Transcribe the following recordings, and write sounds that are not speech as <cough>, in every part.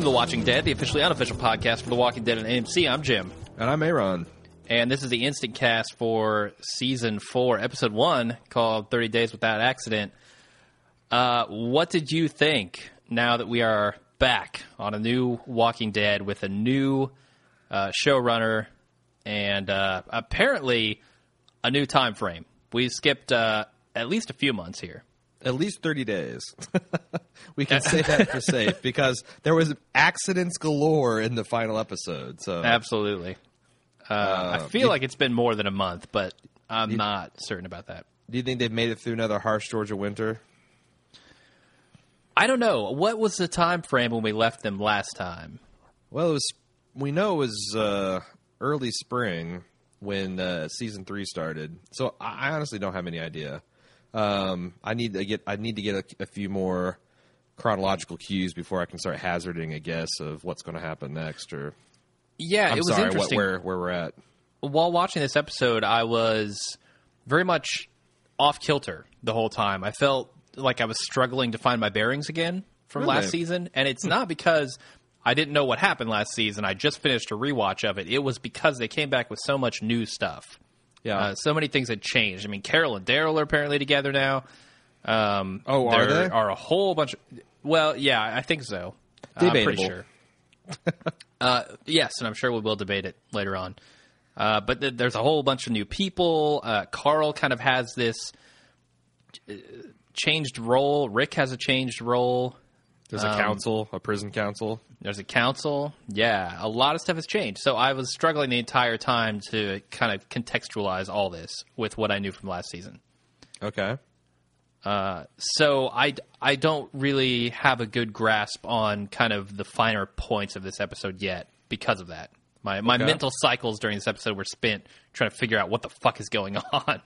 Welcome to The Watching Dead, the officially unofficial podcast for The Walking Dead and AMC. I'm Jim. And I'm Aaron. And this is the instant cast for season four, episode one, called 30 Days Without Accident. Uh, what did you think now that we are back on a new Walking Dead with a new uh, showrunner and uh, apparently a new time frame? We skipped uh, at least a few months here. At least 30 days. <laughs> we can say that for safe <laughs> because there was accidents galore in the final episode. So Absolutely. Uh, I feel like it's been more than a month, but I'm not certain about that. do you think they've made it through another harsh Georgia winter? I don't know. What was the time frame when we left them last time? Well, it was we know it was uh, early spring when uh, season 3 started. So I I honestly don't have any idea. Um, I need to get I need to get a, a few more chronological cues before I can start hazarding a guess of what's going to happen next or Yeah, I'm it was sorry, what, interesting. where where we're at. While watching this episode, I was very much off kilter the whole time. I felt like I was struggling to find my bearings again from Really? last season, and it's not because I didn't know what happened last season. I just finished a rewatch of it. It was because they came back with so much new stuff. Yeah. Uh, so many things had changed. I mean, Carol and Daryl are apparently together now. Um, Oh, are there they? are a whole bunch. Of, well, yeah, I think so. I'm pretty Debatable. sure. <laughs> uh, yes, and I'm sure we will debate it later on. Uh, but th- there's a whole bunch of new people. Uh, Carl kind of has this uh, changed role. Rick has a changed role. There's Um, a council, a prison council. There's a council. Yeah, a lot of stuff has changed. So I was struggling the entire time to kind of contextualize all this with what I knew from last season. Okay. Uh, so I, I don't really have a good grasp on kind of the finer points of this episode yet because of that. My my Okay. mental cycles during this episode were spent trying to figure out what the fuck is going <laughs> on.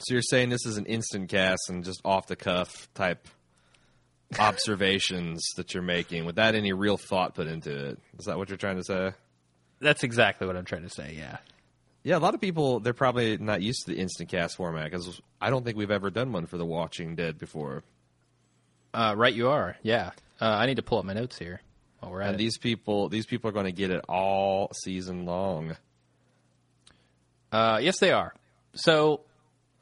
So you're saying this is an instant cast and just off the cuff type observations that you're making without any real thought put into it. Is that what you're trying to say? That's exactly what I'm trying to say. Yeah. Yeah, a lot of people they're probably not used to the instant cast format because I don't think we've ever done one for The Watching Dead before. Uh, right, you are. Yeah. Uh, I need to pull up my notes here while we're at And it. these people, these people are going to get it all season long. Uh, yes, they are. So,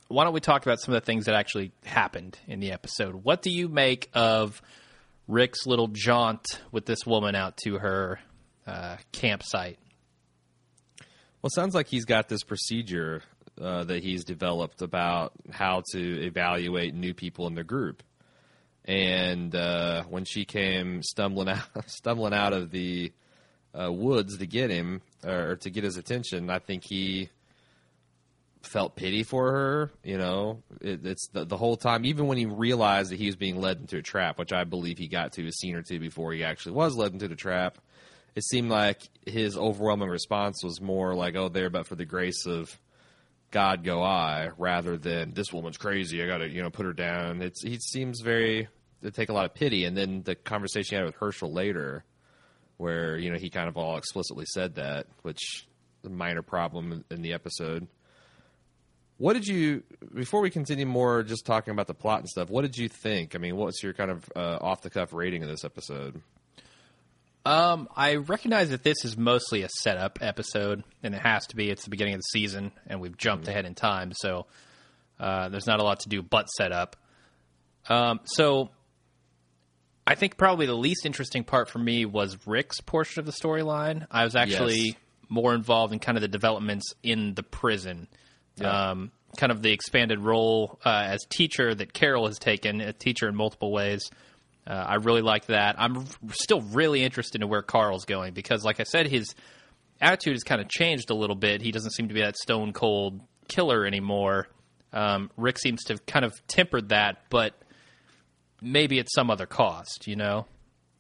why don't we talk about some of the things that actually happened in the episode? What do you make of Rick's little jaunt with this woman out to her uh, campsite? Well, it sounds like he's got this procedure uh, that he's developed about how to evaluate new people in the group. And uh, when she came stumbling <laughs> out, stumbling out of the uh, woods to get him or to get his attention, I think he felt pity for her. You know, it, it's the, the whole time, even when he realized that he was being led into a trap, which I believe he got to a scene or two before he actually was led into the trap. It seemed like his overwhelming response was more like, "Oh, there, but for the grace of God go I," rather than "This woman's crazy. I got to, you know, put her down." It's he seems very to take a lot of pity, and then the conversation he had with Hershel later, where you know he kind of all explicitly said that, which a minor problem in the episode. What did you before we continue more just talking about the plot and stuff? What did you think? I mean, what's your kind of uh, off the cuff rating of this episode? Um, I recognize that this is mostly a setup episode, and it has to be. It's the beginning of the season, and we've jumped ahead in time, so uh, there's not a lot to do but set up. Um, so I think probably the least interesting part for me was Rick's portion of the storyline. I was actually Yes. more involved in kind of the developments in the prison. Yeah. Um, kind of the expanded role uh, as teacher that Carol has taken, a teacher in multiple ways. Uh, I really like that. I'm still really interested in where Carl's going because, like I said, his attitude has kind of changed a little bit. He doesn't seem to be that stone cold killer anymore. Um, Rick seems to have kind of tempered that, but maybe at some other cost, you know?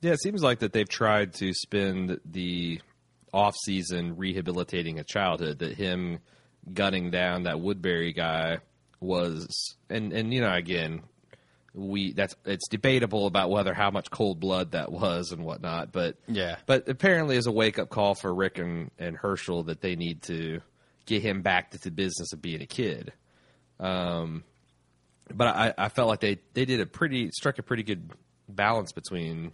Yeah, it seems like that they've tried to spend the off season rehabilitating a childhood. That him gunning down that Woodbury guy was, and and you know again, we that's it's debatable about whether how much cold blood that was and whatnot. But Yeah. but apparently is a wake up call for Rick and and Hershel that they need to get him back to the business of being a kid. Um, but I, I felt like they, they did a pretty struck a pretty good balance between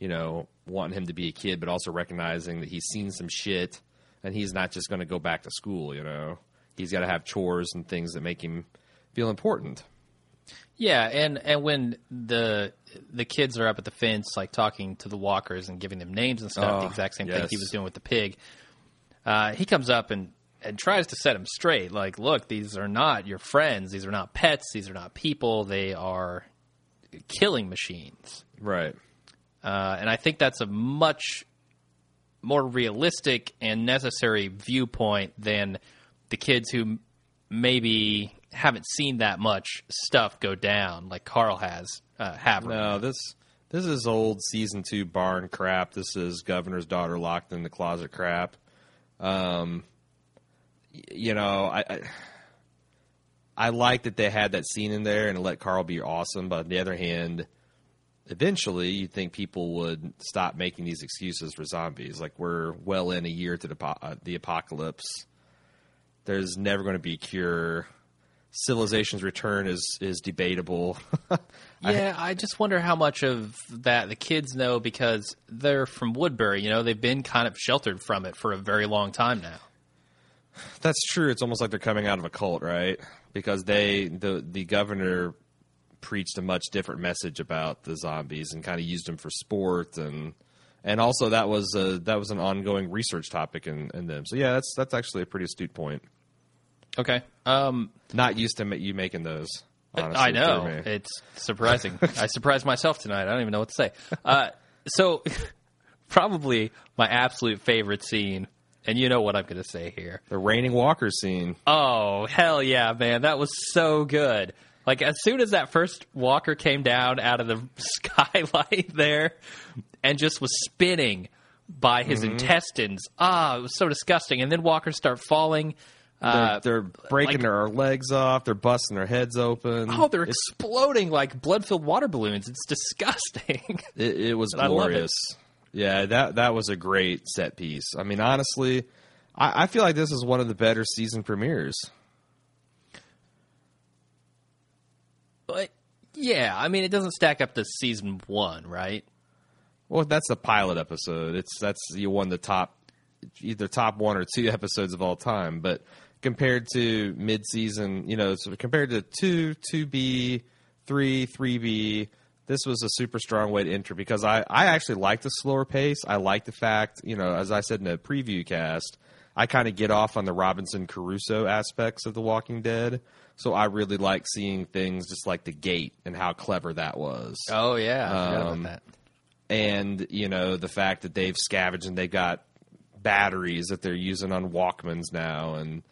you know, wanting him to be a kid, but also recognizing that he's seen some shit and he's not just going to go back to school. You know, he's got to have chores and things that make him feel important. Yeah, and and when the the kids are up at the fence, like talking to the walkers and giving them names and stuff, Oh, the exact same thing he was doing with the pig. Uh, he comes up and and tries to set him straight. Like, look, these are not your friends. These are not pets. These are not people. They are killing machines. Right. Uh, and I think that's a much more realistic and necessary viewpoint than the kids who maybe haven't seen that much stuff go down like Carl has uh, have. No, this this is old season two barn crap. This is governor's daughter locked in the closet crap. Um, you know, I, I I like that they had that scene in there and let Carl be awesome. But on the other hand, eventually you'd think people would stop making these excuses for zombies. Like we're well in a year to the, uh, the apocalypse. There's never going to be a cure. Civilization's return is is debatable. <laughs> Yeah, I just wonder how much of that the kids know because they're from Woodbury. You know, they've been kind of sheltered from it for a very long time now. That's true. It's almost like they're coming out of a cult, right? Because they the the governor preached a much different message about the zombies and kind of used them for sport and and also that was a, that was an ongoing research topic in, in them. So yeah, that's that's actually a pretty astute point. Okay. Um, Not used to you making those. Honestly, I know me. it's surprising. I surprised myself tonight. I don't even know what to say. Uh, so, <laughs> probably my absolute favorite scene, and you know what I'm going to say here. the raining walker scene. Oh hell yeah, man! That was so good. Like as soon as that first walker came down out of the <laughs> skylight there, and just was spinning by his Mm-hmm. intestines. Ah, it was so disgusting. And then walkers start falling. They're, Uh, they're breaking like- their legs off. They're busting their heads open. oh, they're It's- exploding like blood-filled water balloons. It's disgusting. <laughs> It, it was love it. glorious. Yeah, that that was a great set piece. I mean, honestly, I, I feel like this is one of the better season premieres. but yeah, I mean, it doesn't stack up to season one, right? Well, that's the pilot episode. It's that's you won the top, either top one or two <laughs> episodes of all time. But compared to mid season, you know, so compared to two, two B, three, three B, this was a super strong way to enter because I I actually like the slower pace. I like the fact, you know, as I said in the preview cast, I kind of get off on the Robinson Crusoe aspects of The Walking Dead. So I really like seeing things just like the gate and how clever that was Oh yeah, I forgot Um, about that. and you know the fact that they've scavenged and they've got batteries that they're using on Walkmans now, and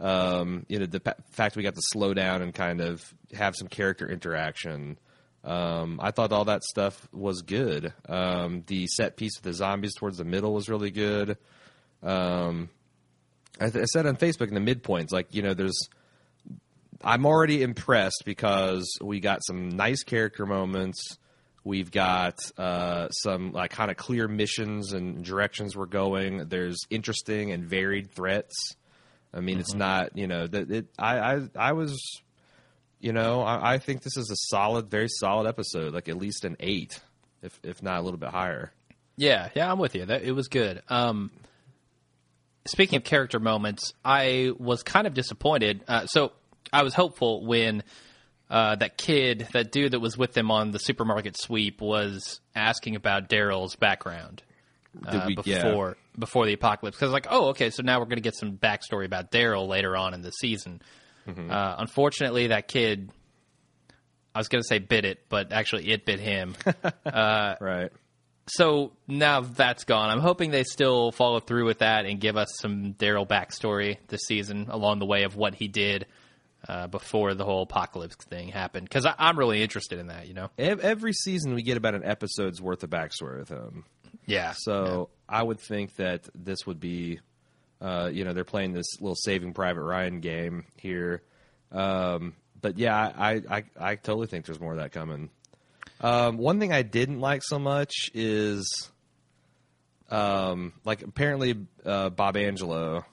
um, you know the fact we got to slow down and kind of have some character interaction. Um, I thought all that stuff was good. Um, the set piece with the zombies towards the middle was really good. Um, I, th- I said on Facebook in the midpoints, like you know, there's I'm already impressed because we got some nice character moments. We've got uh, some like kind of clear missions and directions we're going. There's interesting and varied threats. I mean, it's not you know that it. I I I was, you know, I, I think this is a solid, very solid episode. Like at least an eight, if if not a little bit higher. Yeah, yeah, I'm with you. That it was good. Um, speaking of character moments, I was kind of disappointed. Uh, so I was hopeful when uh, that kid, that dude that was with them on the supermarket sweep, was asking about Daryl's background uh, we- before before the apocalypse. Because like, oh, okay, so now we're going to get some backstory about Daryl later on in the season. Mm-hmm. Uh, unfortunately, that kid. I was going to say bit it, but actually it bit him. <laughs> Right. so now that's gone. I'm hoping they still follow through with that and give us some Daryl backstory this season along the way of what he did uh, before the whole apocalypse thing happened. Because I'm really interested in that. You know? Every season we get about an episode's worth of backstory with him. Yeah. So I would think that this would be, uh, you know, they're playing this little Saving Private Ryan game here. Um, but yeah, I, I, I totally think there's more of that coming. Um, one thing I didn't like so much is, um, like apparently uh, Bob Angelo,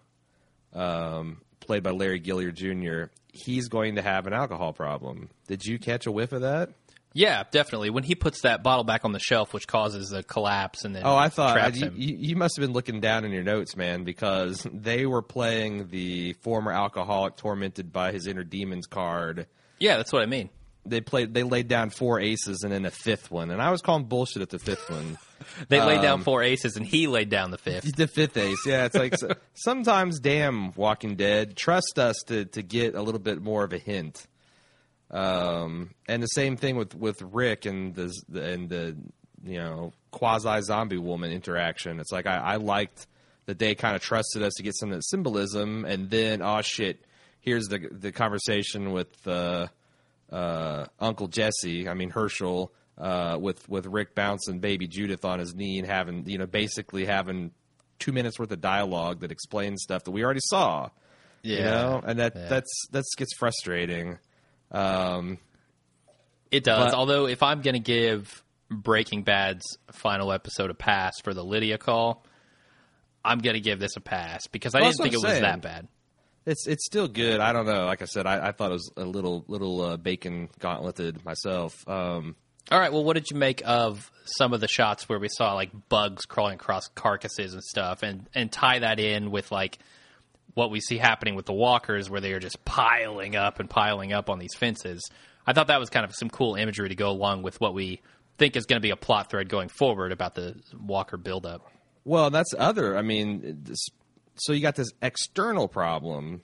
um, played by Larry Gilliard Jr. He's going to have an alcohol problem. Did you catch a whiff of that? Yeah, definitely. When he puts that bottle back on the shelf, which causes a collapse, and then Oh, I thought I, you, you you must have been looking down in your notes, man, because they were playing the former alcoholic tormented by his inner demons card. yeah, that's what I mean. They played. They laid down four aces and then a fifth one, and I was calling bullshit at the fifth one. <laughs> They laid Um, down four aces, and he laid down the fifth. The fifth ace, yeah. It's like <laughs> sometimes, damn, Walking Dead, trust us to to get a little bit more of a hint. Um, and the same thing with with Rick and the and the you know quasi zombie woman interaction. It's like I, I liked that they kind of trusted us to get some of that symbolism, and then oh shit, here's the the conversation with uh, uh, Uncle Jesse. I mean Hershel. Uh, with with Rick bouncing baby Judith on his knee and having you know basically having two minutes worth of dialogue that explains stuff that we already saw. Yeah, You know, and that Yeah. that's that gets frustrating. Um, It does. But- Although, if I'm going to give Breaking Bad's final episode a pass for the Lydia call, I'm going to give this a pass because I Well, didn't think it what was that bad. it's it's still good. I don't know. Like I said, I, I thought it was a little little uh, bacon gauntleted myself. Um, All right. Well, what did you make of some of the shots where we saw like bugs crawling across carcasses and stuff, and and tie that in with like what we see happening with the walkers, where they are just piling up and piling up on these fences? I thought that was kind of some cool imagery to go along with what we think is going to be a plot thread going forward about the walker buildup. well, that's other. I mean, this, so you got this external problem.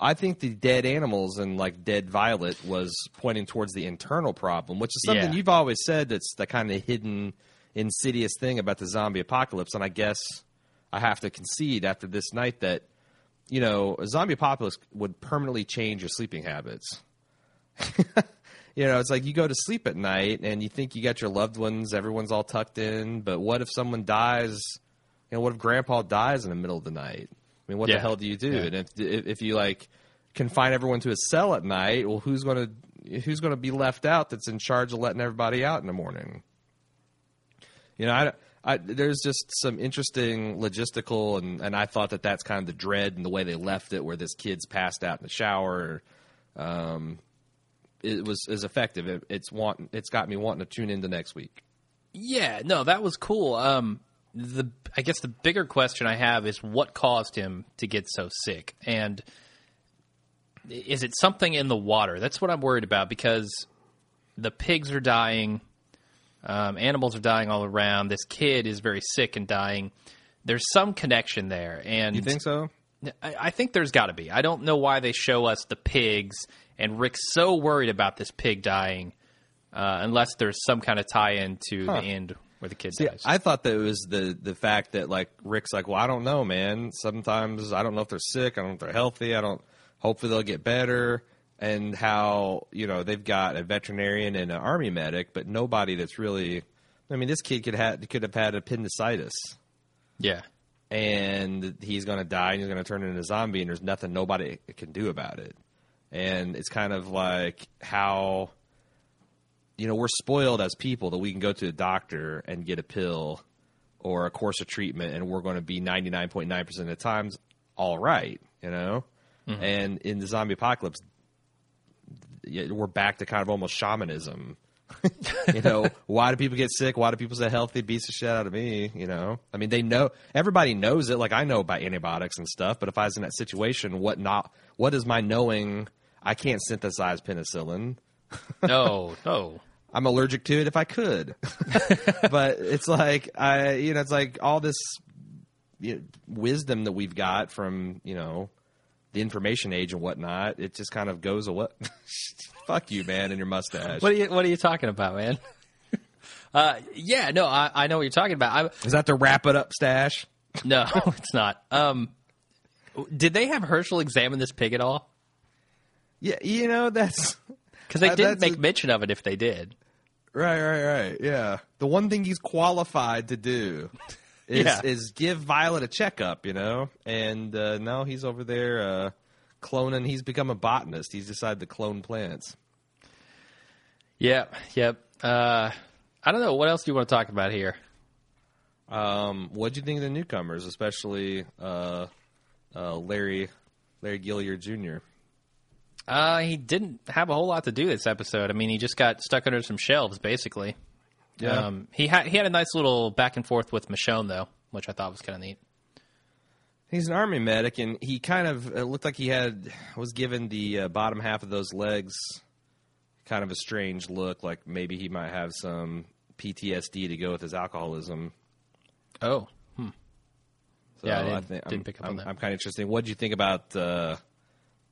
I think the dead animals and like dead Violet was pointing towards the internal problem, which is something Yeah. you've always said that's the kind of hidden, insidious thing about the zombie apocalypse. And I guess I have to concede after this night that you know a zombie apocalypse would permanently change your sleeping habits. <laughs> you know, it's like you go to sleep at night and you think you got your loved ones, everyone's all tucked in, but what if someone dies? You know, what if Grandpa dies in the middle of the night? I mean, what Yeah. the hell do you do? Yeah. And if, if if you like confine everyone to a cell at night, well, who's going to who's going to be left out? That's in charge of letting everybody out in the morning. You know, I, I, there's just some interesting logistical, and, and I thought that that's kind of the dread and the way they left it, where this kid's passed out in the shower. Um, it was is effective. It, it's want it's got me wanting to tune into next week. Yeah, no, that was cool. Um, the I guess the bigger question I have is what caused him to get so sick, and is it something in the water? That's what I'm worried about because the pigs are dying, um, animals are dying all around. This kid is very sick and dying. There's some connection there, and You think so? I, I think there's got to be. I don't know why they show us the pigs, and Rick's so worried about this pig dying, uh, unless there's some kind of tie-in to Huh. the end where the kid See, dies. I thought that it was the the fact that like Rick's like, well, I don't know, man. Sometimes I don't know if they're sick. I don't know if they're healthy. I don't. Hopefully they'll get better. And how you know they've got a veterinarian and an army medic, but nobody that's really. I mean, this kid could have could have had appendicitis, yeah, and he's going to die, and he's going to turn into a zombie, and there's nothing nobody can do about it. And it's kind of like how you know, we're spoiled as people that we can go to a doctor and get a pill or a course of treatment and we're going to be 99.9% of the times all right, you know? Mm-hmm. And in the zombie apocalypse, we're back to kind of almost shamanism. <laughs> you know, why do people get sick? Why do people say healthy beats the shit out of me? You know, I mean, they know everybody knows it. Like I know about antibiotics and stuff, but if I was in that situation, what not? What is my knowing? I can't synthesize penicillin. <laughs> no, no. I'm allergic to it if I could. <laughs> but it's like I, you know, it's like all this you know, wisdom that we've got from you know the information age and whatnot. It just kind of goes away. <laughs> Fuck you, man, and your mustache. What are you What are you talking about, man? <laughs> uh, yeah, no, I, I know what you're talking about. I, Is that the wrap it up stash? <laughs> no, it's not. Um, did they have Hershel examine this pig at all? Yeah, you know that's Because they Uh, didn't make a- mention of it if they did. right, right, right. Yeah, the one thing he's qualified to do is Yeah. is give Violet a checkup. You know, and uh, now he's over there uh, cloning. He's become a botanist. He's decided to clone plants. Yep, yep. Uh, I don't know. What else do you want to talk about here? Um, what do you think of the newcomers, especially uh, uh, Larry Larry Gilliard Jr.? Uh, he didn't have a whole lot to do this episode. I mean, he just got stuck under some shelves, basically. Yeah. Um, he had he had a nice little back and forth with Michonne though, which I thought was kind of neat. He's an army medic, and he kind of looked like he had was given the uh, bottom half of those legs kind of a strange look, like maybe he might have some PTSD to go with his alcoholism. Oh, So Yeah, I didn't- think didn't I'm, pick up on I'm, that. I'm kind of interested. What did you think about uh,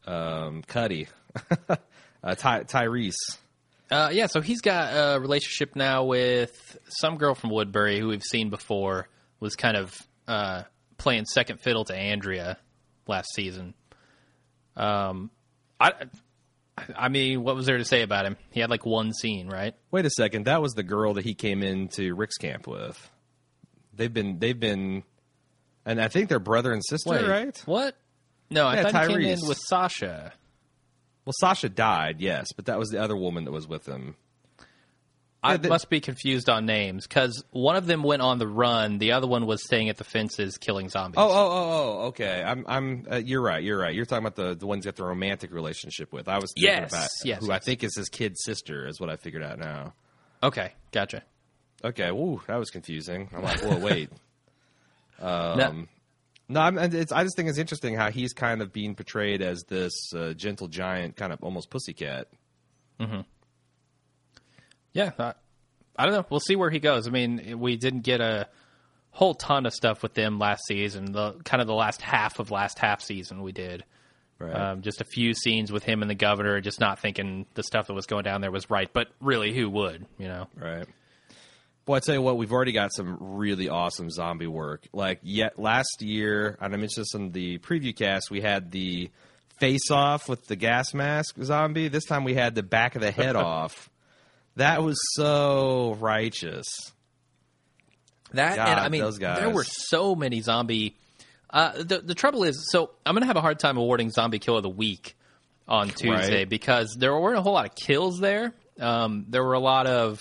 um, Cuddy, <laughs> uh, Ty- Tyreese? Uh, yeah, so he's got a relationship now with some girl from Woodbury who we've seen before. Was kind of uh, playing second fiddle to Andrea last season. Um, I, I mean, what was there to say about him? He had like one scene, right? Wait a second, that was the girl that he came into Rick's camp with. They've been they've been, and I think they're brother and sister, right? What? No, I Yeah, thought he came in with Sasha. Well, Sasha died, yes, but that was the other woman that was with him. I must be confused on names because one of them went on the run, the other one was staying at the fences killing zombies. Oh, oh, oh, oh. Okay, I'm, I'm. Uh, you're right. You're right. You're talking about the the ones you got the romantic relationship with. I was thinking Yes, about yes, who I think is his kid sister. Is what I figured out now. okay, gotcha. Okay, woo, that was confusing. I'm like, whoa, wait. <laughs> Um, no, I'm, it's, I just think it's interesting how he's kind of being portrayed as this uh, gentle giant, kind of almost pussycat. Yeah, I, I don't know. We'll see where he goes. I mean, we didn't get a whole ton of stuff with them last season. The kind of the last half of last half season we did. Right. Um, just a few scenes with him and the governor, just not thinking the stuff that was going down there was right. But really, who would? You know? Right. Well, I tell you what, we've already got some really awesome zombie work. Like yet last year, and I mentioned this in the preview cast, we had the face off with the gas mask zombie. This time we had the back of the head <laughs> off. That was so righteous. That God, and I mean, there were so many zombie. Uh, the the trouble is, so I'm gonna have a hard time awarding zombie kill of the week on Tuesday Right. because there weren't a whole lot of kills there. Um, there were a lot of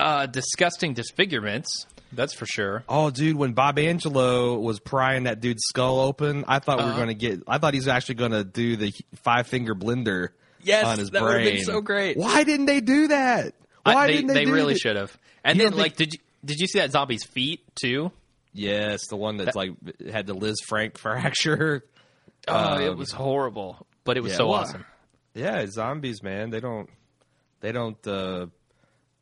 uh, disgusting disfigurements. That's for sure. Oh, dude, when Bob Angelo was prying that dude's skull open, I thought we Uh-huh. were going to get. I thought he's actually going to do the five finger blender Yes, on his that brain. would've been so great. Why didn't they do that? I- Why they didn't they? they really should have. And You then, like, think- did you did you see that zombie's feet too? Yes, the one that's like had the Liz Frank <laughs> fracture. Oh, it Um, was horrible, but it was yeah, so well, awesome. Yeah, zombies, man. They don't. They don't. Uh,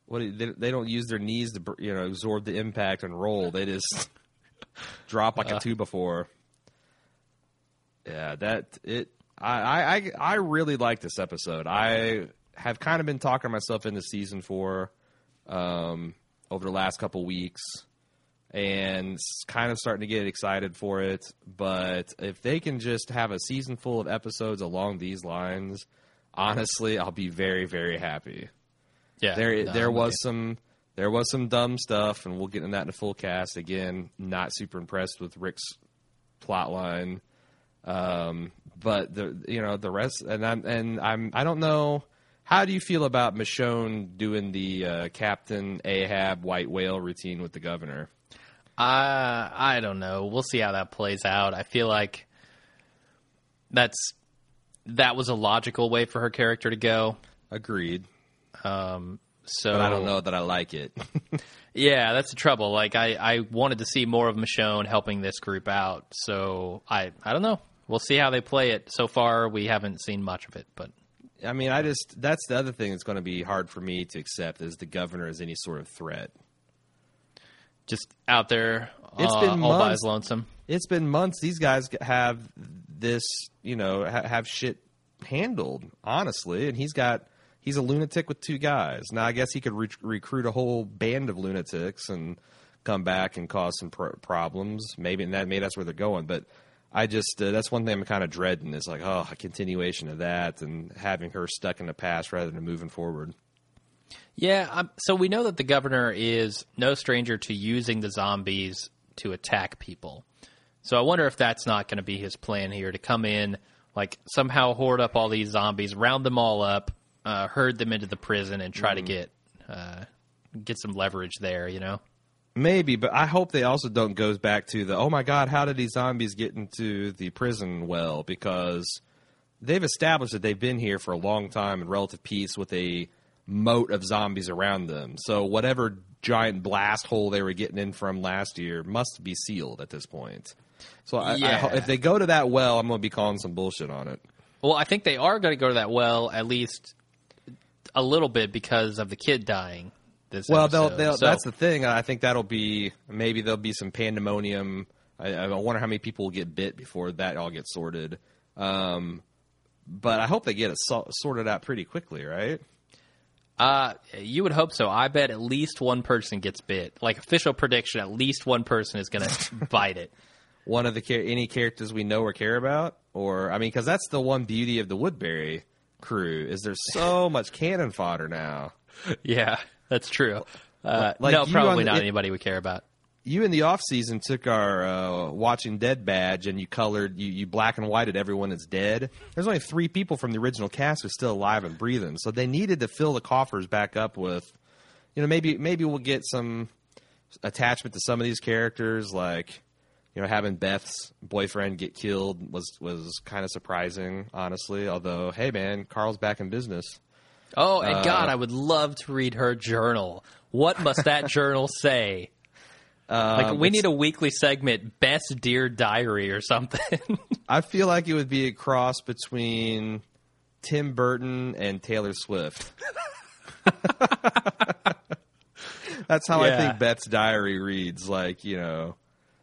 what? They, they don't use their knees to you know absorb the impact and roll. They just <laughs> drop like Uh. a two before. Yeah, that it. I, I I really like this episode. I have kind of been talking myself into season four um, over the last couple weeks, and kind of starting to get excited for it. But if they can just have a season full of episodes along these lines, honestly, I'll be very very happy. Yeah, There no, there was some there was some dumb stuff, and we'll get into that in a full cast. Again, not super impressed with Rick's plot line. Um, but the you know the rest, and I'm and I'm I don't know. How do you feel about Michonne doing the uh, Captain Ahab white whale routine with the governor? Uh, I don't know. We'll see how that plays out. I feel like that's that was a logical way for her character to go. Agreed, So but I don't know that I like it. <laughs> Yeah, that's the trouble. Like I, I wanted to see more of Michonne helping this group out. So I, I don't know. We'll see how they play it. So far, we haven't seen much of it, but I mean, I just that's the other thing that's going to be hard for me to accept is the governor as any sort of threat. just out there, It's uh, been all by months. his lonesome. it's been months. These guys have this, you know, ha- have shit handled honestly, and he's got he's a lunatic with two guys. Now I guess he could re- recruit a whole band of lunatics and come back and cause some pro- problems. Maybe and that maybe that's where they're going. But I just uh, that's one thing I'm kind of dreading is like oh a continuation of that and having her stuck in the past rather than moving forward. Yeah. Um, so we know that the governor is no stranger to using the zombies to attack people. So I wonder if that's not going to be his plan here to come in, like somehow hoard up all these zombies, round them all up, uh, herd them into the prison, and try to get uh, get some leverage there. You know. Maybe, but I hope they also don't goes back to the oh my god, how did these zombies get into the prison well? Because they've established that they've been here for a long time in relative peace with a moat of zombies around them. So whatever giant blast hole they were getting in from last year must be sealed at this point. So I, I, if they go to that well, I'm going to be calling some bullshit on it. Well, I think they are going to go to that well at least a little bit because of the kid dying. This Well, they'll, they'll, So- that's the thing. I think that'll be maybe there'll be some pandemonium. I, I wonder how many people will get bit before that all gets sorted. Um, but I hope they get it so- sorted out pretty quickly, right? Uh, you would hope so. I bet at least one person gets bit. Like official prediction, at least one person is going <laughs> to bite it. One of the any characters we know or care about, or I mean, because that's the one beauty of the Woodbury crew is there's so <laughs> much cannon fodder now. Yeah, that's true. Uh, Like no, probably on- not it- anybody would care about. you in the off season took our uh, watching dead badge and you colored you, you black and whited everyone that's dead. There's only three people from the original cast who are still alive and breathing, so they needed to fill the coffers back up with, you know, maybe maybe we'll get some attachment to some of these characters, like you know having Beth's boyfriend get killed was was kind of surprising, honestly. Although, hey man, Carl's back in business. Oh, Uh, and God, I would love to read her journal. What must that <laughs> journal say? like we need a weekly segment, best dear diary or something. <laughs> I feel like it would be a cross between Tim Burton and Taylor Swift. <laughs> That's how I think Beth's diary reads. Like, you know,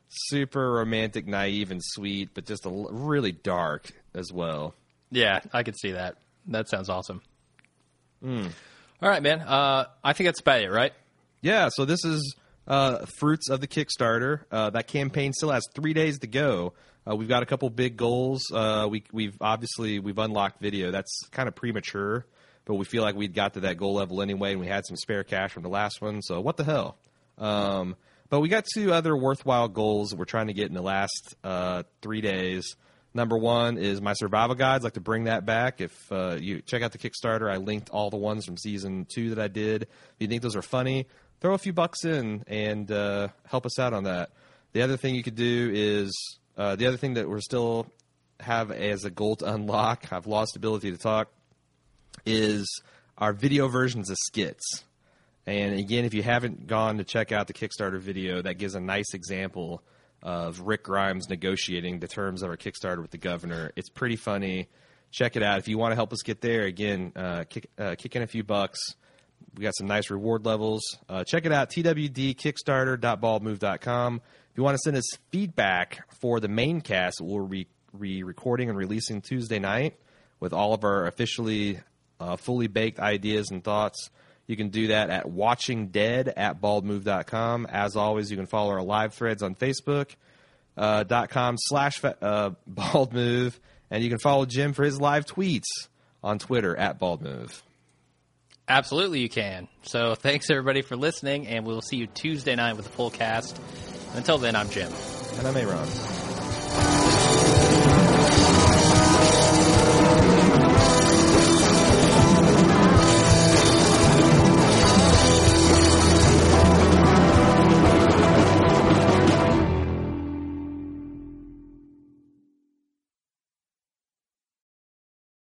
super romantic, naive, and sweet, but just a l- really dark as well. yeah, I could see that. That sounds awesome. Hmm. All right, man. Uh, I think that's about it, right? Yeah, so this is uh, fruits of the Kickstarter. Uh, that campaign still has three days to go. Uh, we've got a couple big goals. Uh, we, we've obviously we've unlocked video. That's kind of premature, but we feel like we'd got to that goal level anyway, and we had some spare cash from the last one. So what the hell? Um, but we got two other worthwhile goals we're trying to get in the last uh, three days. Number one is my survival guides. I'd like to bring that back. If uh, you check out the Kickstarter, I linked all the ones from season two that I did. If you think those are funny, throw a few bucks in and uh, help us out on that. The other thing you could do is uh, the other thing that we're still have as a goal to unlock. I've lost ability to talk. Is our video versions of skits. And again, if you haven't gone to check out the Kickstarter video, that gives a nice example of Rick Grimes negotiating the terms of our Kickstarter with the governor. It's pretty funny. Check it out. If you want to help us get there, again, uh, kick, uh, kick in a few bucks. We got some nice reward levels. Uh, check it out, twdkickstarter.baldmove.com. If you want to send us feedback for the main cast, we'll be re recording and releasing Tuesday night with all of our officially uh, fully baked ideas and thoughts. You can do that at watchingdead at baldmove.com. As always, you can follow our live threads on Facebook uh, dot com slash uh, <laughs> baldmove. And you can follow Jim for his live tweets on Twitter at baldmove. Absolutely, you can. So thanks everybody for listening, and we'll see you Tuesday night with the full cast. Until then, I'm Jim. And I'm Aaron.